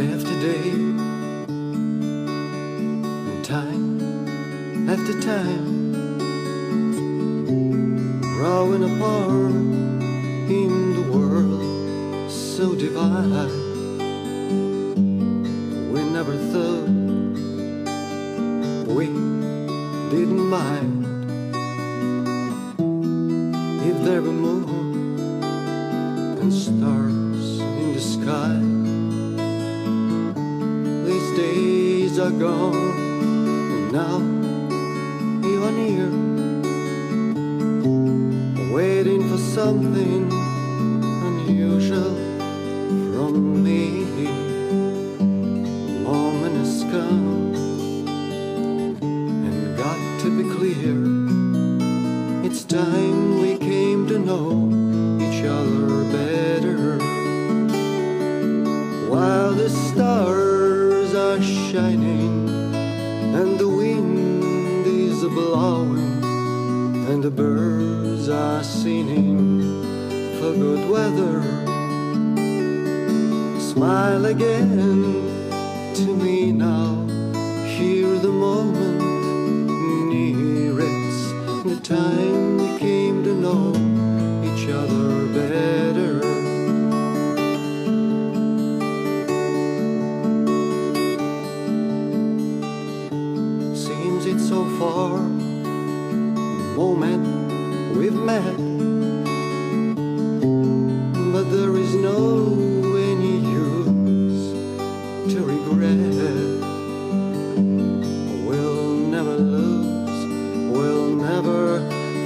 day after day, and time after time, growing apart in the world so divided. We never thought we didn't mind if there were moon and stars in the sky. Are gone, and now you are near, waiting for something unusual from me. Moment has come, and got to be clear. It's time we came to know each other better. While the stars shining and the wind is blowing and the birds are singing for good weather. Smile again to me now. Hear the moment so far, the moment we've met, but there is no any use to regret. We'll never lose, we'll never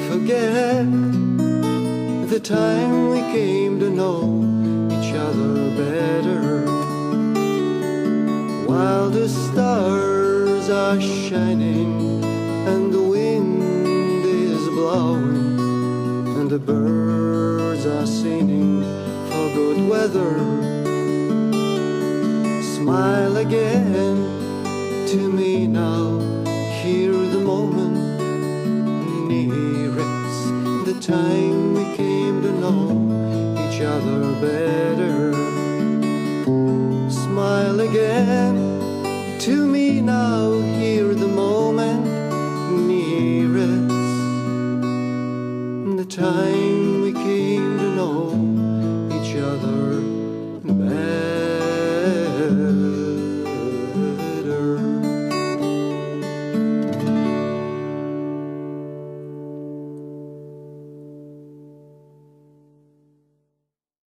forget the time we came to know each other better. While the stars are shining the birds are singing for good weather. Smile again to me now. Hear the moment near the time we came to know each other better. Smile again to me now. Hear the moment time we came to know each other better.